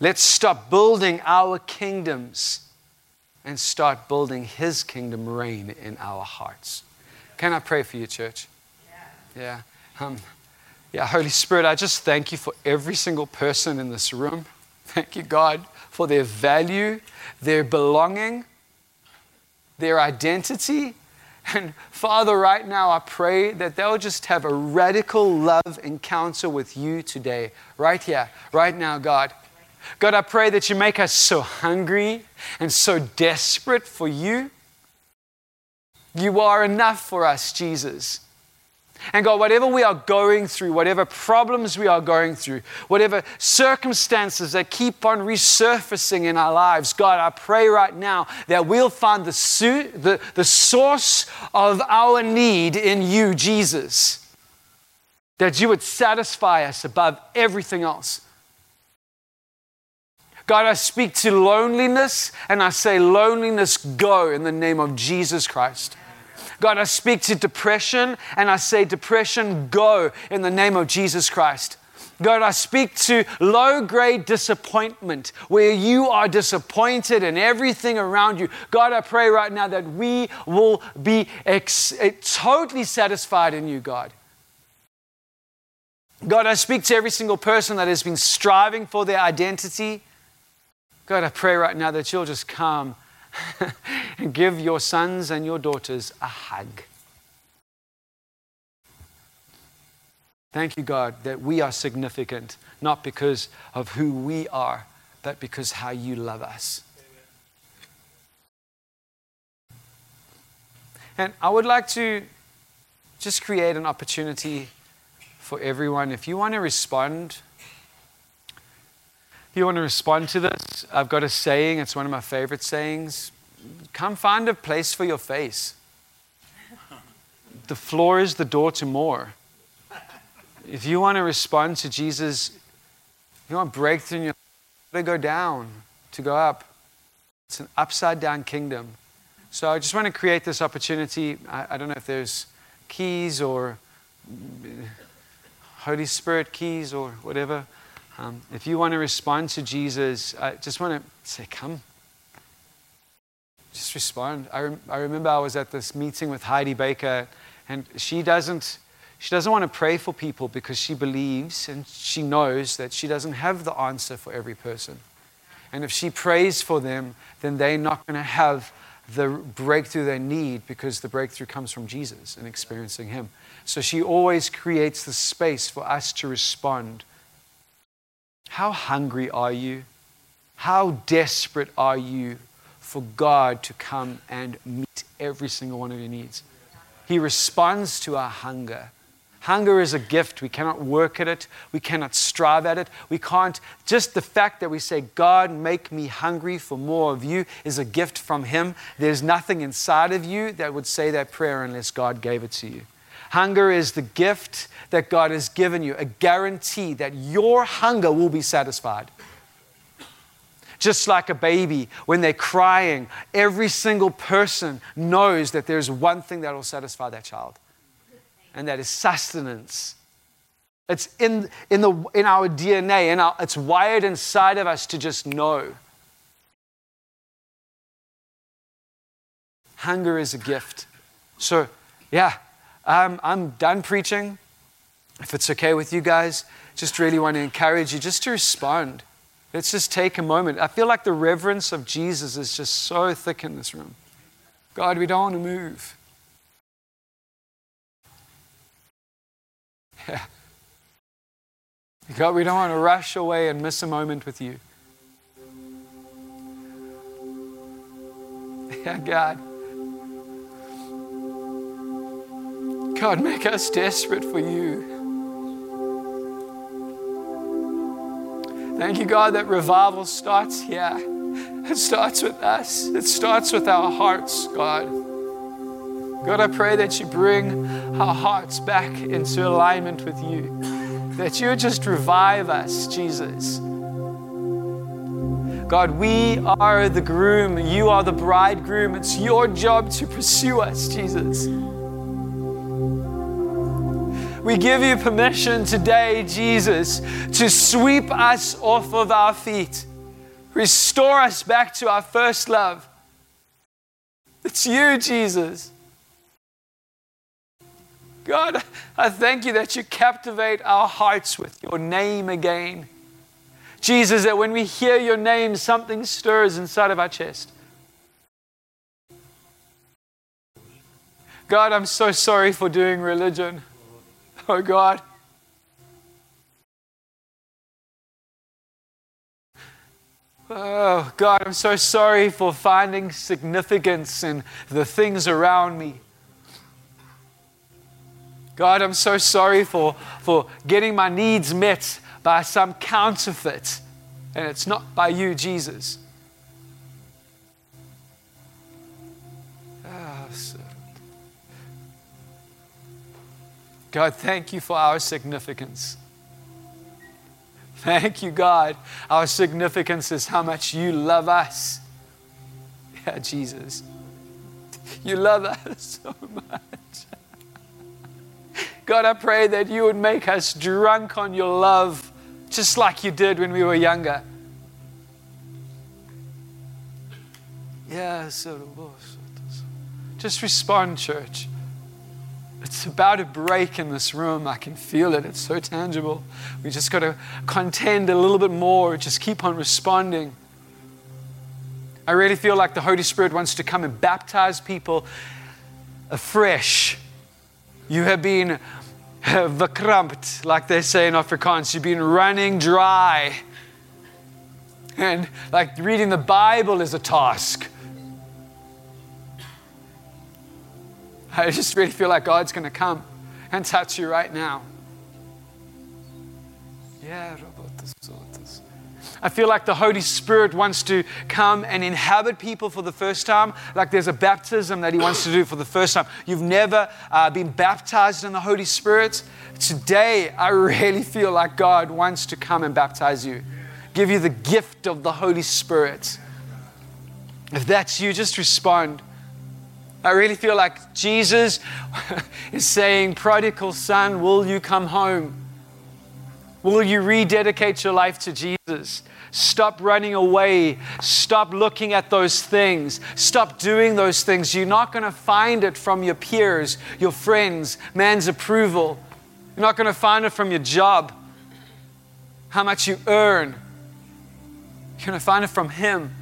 Let's stop building our kingdoms and start building His kingdom reign in our hearts. Can I pray for you, church? Yeah. Yeah. Um, yeah, Holy Spirit, I just thank you for every single person in this room. Thank you, God, for their value, their belonging, their identity. And Father, right now, I pray that they'll just have a radical love encounter with you today, right here, right now, God. God, I pray that you make us so hungry and so desperate for you. You are enough for us, Jesus. And God, whatever we are going through, whatever problems we are going through, whatever circumstances that keep on resurfacing in our lives, God, I pray right now that we'll find the, su- the, the source of our need in you, Jesus. That you would satisfy us above everything else. God, I speak to loneliness and I say, loneliness, go in the name of Jesus Christ. God, I speak to depression and I say, Depression, go in the name of Jesus Christ. God, I speak to low grade disappointment where you are disappointed in everything around you. God, I pray right now that we will be ex- eh, totally satisfied in you, God. God, I speak to every single person that has been striving for their identity. God, I pray right now that you'll just come give your sons and your daughters a hug. Thank you, God, that we are significant, not because of who we are, but because how you love us. And I would like to just create an opportunity for everyone. If you want to respond, if you want to respond to this, I've got a saying, it's one of my favorite sayings. Come find a place for your face. The floor is the door to more. If you want to respond to Jesus, you want breakthrough in your life, to go down, to go up. It's an upside down kingdom. So I just want to create this opportunity. I, I don't know if there's keys or uh, Holy Spirit keys or whatever. Um, if you want to respond to Jesus, I just want to say, come. Just respond. I, I remember I was at this meeting with Heidi Baker, and she doesn't, she doesn't want to pray for people because she believes and she knows that she doesn't have the answer for every person. And if she prays for them, then they're not going to have the breakthrough they need because the breakthrough comes from Jesus and experiencing Him. So she always creates the space for us to respond. How hungry are you? How desperate are you for God to come and meet every single one of your needs? He responds to our hunger. Hunger is a gift. We cannot work at it. We cannot strive at it. We can't, just the fact that we say, God, make me hungry for more of you, is a gift from Him. There's nothing inside of you that would say that prayer unless God gave it to you. Hunger is the gift that God has given you, a guarantee that your hunger will be satisfied. Just like a baby, when they're crying, every single person knows that there's one thing that will satisfy that child, and that is sustenance. It's in, in, the, in our DNA, and it's wired inside of us to just know. Hunger is a gift. So, yeah, um, I'm done preaching. If it's okay with you guys, just really want to encourage you just to respond. Let's just take a moment. I feel like the reverence of Jesus is just so thick in this room. God, we don't want to move. Yeah. God, we don't want to rush away and miss a moment with you. Yeah, God. God, make us desperate for you. Thank you, God, that revival starts here. It starts with us, it starts with our hearts, God. God, I pray that you bring our hearts back into alignment with you, that you just revive us, Jesus. God, we are the groom, you are the bridegroom. It's your job to pursue us, Jesus. We give you permission today, Jesus, to sweep us off of our feet, restore us back to our first love. It's you, Jesus. God, I thank you that you captivate our hearts with your name again. Jesus, that when we hear your name, something stirs inside of our chest. God, I'm so sorry for doing religion. Oh God. Oh God, I'm so sorry for finding significance in the things around me. God, I'm so sorry for, for getting my needs met by some counterfeit, and it's not by you, Jesus. God, thank you for our significance. Thank you, God. Our significance is how much you love us. Yeah, Jesus. You love us so much. God, I pray that you would make us drunk on your love, just like you did when we were younger. Yeah, so just respond, church. It's about to break in this room. I can feel it. It's so tangible. We just got to contend a little bit more. Just keep on responding. I really feel like the Holy Spirit wants to come and baptize people afresh. You have been verkrampt, like they say in Afrikaans. You've been running dry. And like reading the Bible is a task. I just really feel like God's going to come and touch you right now. Yeah, I feel like the Holy Spirit wants to come and inhabit people for the first time, like there's a baptism that He wants to do for the first time. You've never uh, been baptized in the Holy Spirit. Today, I really feel like God wants to come and baptize you, give you the gift of the Holy Spirit. If that's you, just respond. I really feel like Jesus is saying, Prodigal son, will you come home? Will you rededicate your life to Jesus? Stop running away. Stop looking at those things. Stop doing those things. You're not going to find it from your peers, your friends, man's approval. You're not going to find it from your job, how much you earn. You're going to find it from Him.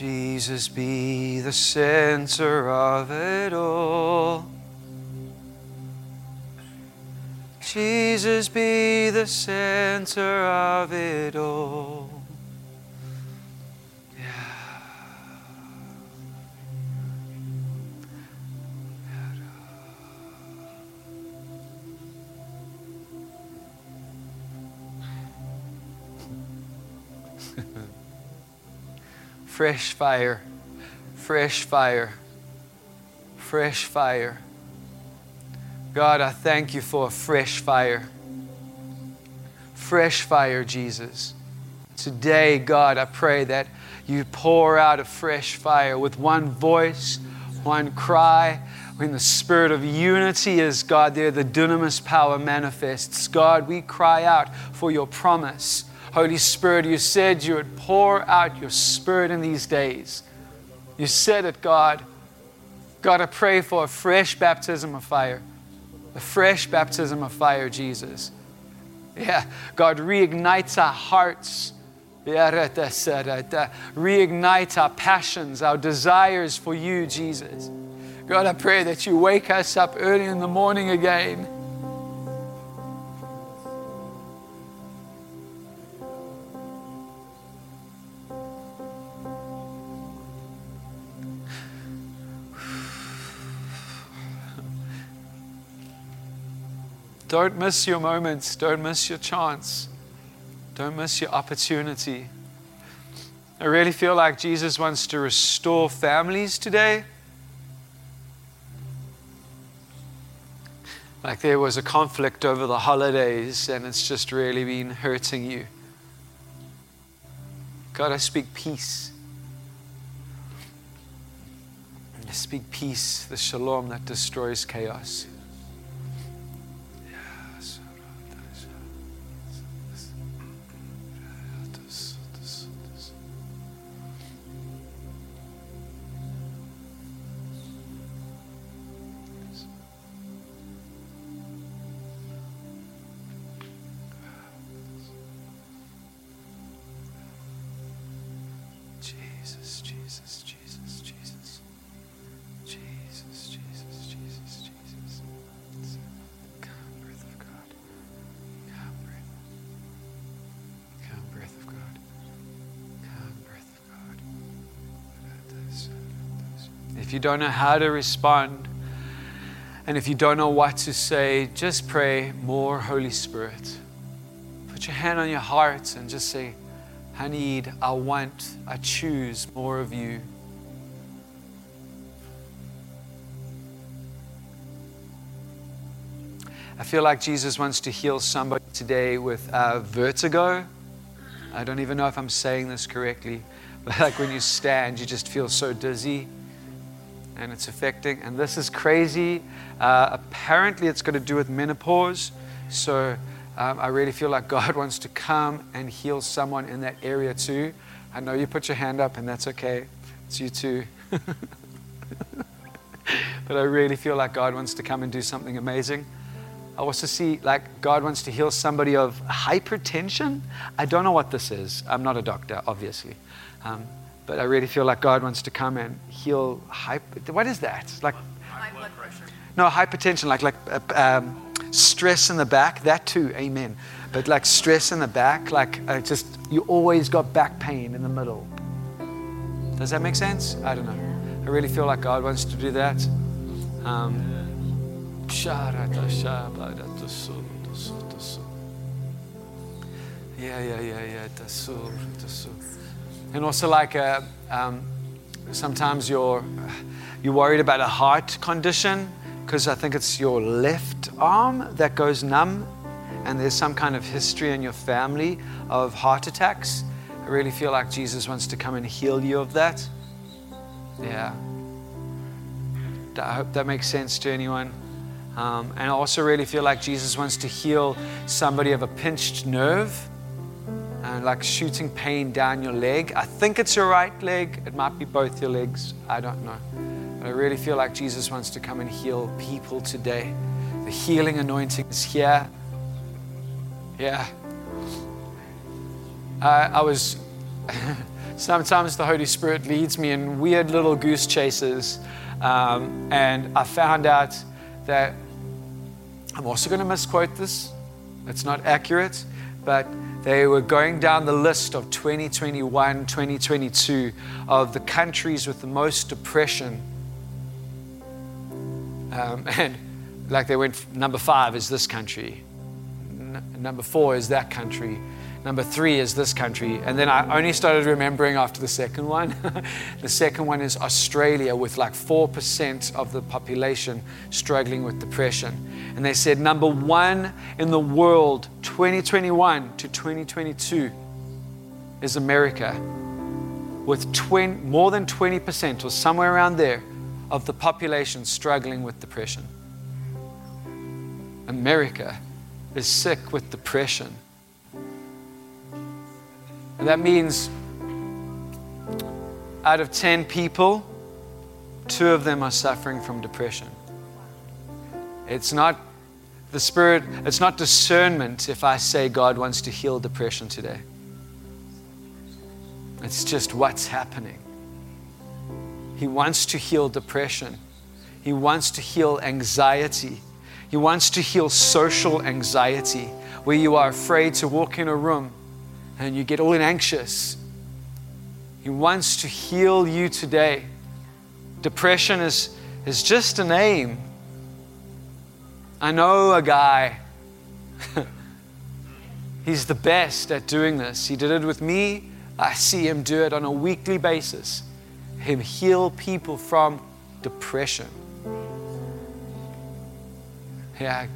Jesus be the center of it all. Jesus be the center of it all. Fresh fire, fresh fire, fresh fire. God, I thank you for a fresh fire. Fresh fire, Jesus. Today, God, I pray that you pour out a fresh fire with one voice, one cry. When the spirit of unity is, God, there the dunamis power manifests. God, we cry out for your promise Holy Spirit, you said you would pour out your Spirit in these days. You said it, God. God, I pray for a fresh baptism of fire, a fresh baptism of fire, Jesus. Yeah, God, reignites our hearts. Reignite our passions, our desires for you, Jesus. God, I pray that you wake us up early in the morning again Don't miss your moments. Don't miss your chance. Don't miss your opportunity. I really feel like Jesus wants to restore families today. Like there was a conflict over the holidays and it's just really been hurting you. God, I speak peace. I speak peace, the shalom that destroys chaos. You don't know how to respond, and if you don't know what to say, just pray more Holy Spirit. Put your hand on your heart and just say, I need, I want, I choose more of you. I feel like Jesus wants to heal somebody today with uh, vertigo. I don't even know if I'm saying this correctly, but like when you stand, you just feel so dizzy and it's affecting. And this is crazy. Uh, apparently, it's got to do with menopause. So um, I really feel like God wants to come and heal someone in that area too. I know you put your hand up, and that's okay. It's you too. but I really feel like God wants to come and do something amazing. I also see like God wants to heal somebody of hypertension. I don't know what this is. I'm not a doctor, obviously. Um, but I really feel like God wants to come and heal hyper. What is that? Like High blood pressure. no hypertension, like like uh, um, stress in the back. That too, amen. But like stress in the back, like uh, just you always got back pain in the middle. Does that make sense? I don't know. I really feel like God wants to do that. Um, yeah, yeah, yeah, yeah. And also, like, uh, um, sometimes you're you're worried about a heart condition because I think it's your left arm that goes numb, and there's some kind of history in your family of heart attacks. I really feel like Jesus wants to come and heal you of that. Yeah. I hope that makes sense to anyone. Um, and I also really feel like Jesus wants to heal somebody of a pinched nerve and like shooting pain down your leg. I think it's your right leg. It might be both your legs. I don't know. But I really feel like Jesus wants to come and heal people today. The healing anointing is here. Yeah. I, I was, sometimes the Holy Spirit leads me in weird little goose chases. Um, and I found out that I'm also going to misquote this. It's not accurate, but they were going down the list of 2021, 2022 of the countries with the most depression. Um, and like they went, number five is this country, N- number four is that country, number three is this country. And then I only started remembering after the second one. the second one is Australia, with like 4% of the population struggling with depression. And they said number one in the world, 2021 to 2022, is America, with 20, more than 20% or somewhere around there of the population struggling with depression. America is sick with depression. And that means out of 10 people, two of them are suffering from depression. It's not the spirit, it's not discernment if I say God wants to heal depression today. It's just what's happening. He wants to heal depression. He wants to heal anxiety. He wants to heal social anxiety, where you are afraid to walk in a room and you get all in anxious. He wants to heal you today. Depression is, is just a name. I know a guy. He's the best at doing this. He did it with me. I see him do it on a weekly basis. Him heal people from depression. Yeah,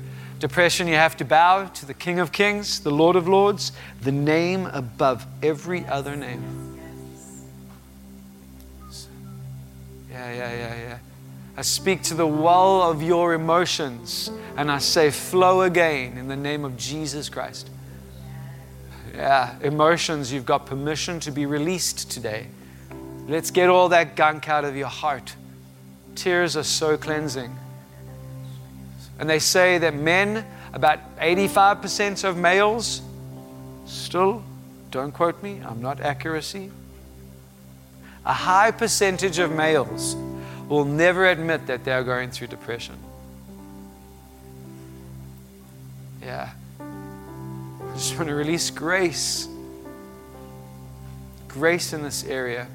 depression, you have to bow to the King of Kings, the Lord of Lords, the name above every other name. Yeah, yeah, yeah, yeah. I speak to the well of your emotions and I say, flow again in the name of Jesus Christ. Yeah, emotions, you've got permission to be released today. Let's get all that gunk out of your heart. Tears are so cleansing. And they say that men, about 85% of males, still, don't quote me, I'm not accuracy. A high percentage of males will never admit that they are going through depression. Yeah. I just want to release grace. Grace in this area.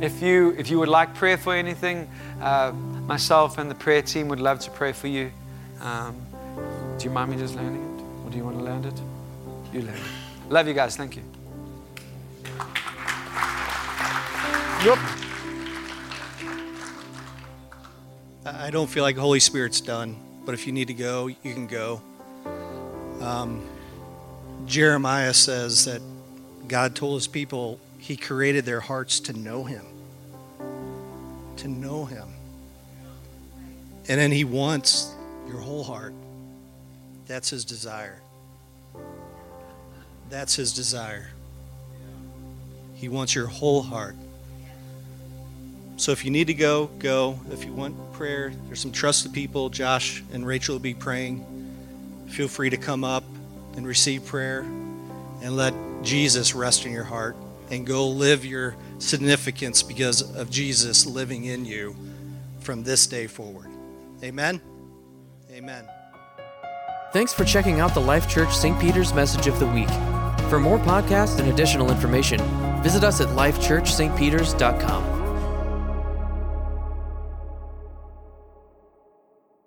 If you, if you would like prayer for anything, uh, myself and the prayer team would love to pray for you. Um, do you mind me just learning it? Or do you want to learn it? You learn it. Love you guys. Thank you. Yep. I don't feel like Holy Spirit's done, but if you need to go, you can go. Um, Jeremiah says that God told his people he created their hearts to know him. To know him. And then he wants your whole heart. That's his desire. That's his desire. He wants your whole heart. So if you need to go, go. If you want prayer, there's some trusted people. Josh and Rachel will be praying. Feel free to come up and receive prayer and let Jesus rest in your heart and go live your significance because of Jesus living in you from this day forward. Amen. Amen. Thanks for checking out the Life Church St. Peter's Message of the Week. For more podcasts and additional information, visit us at lifechurchstpeters.com.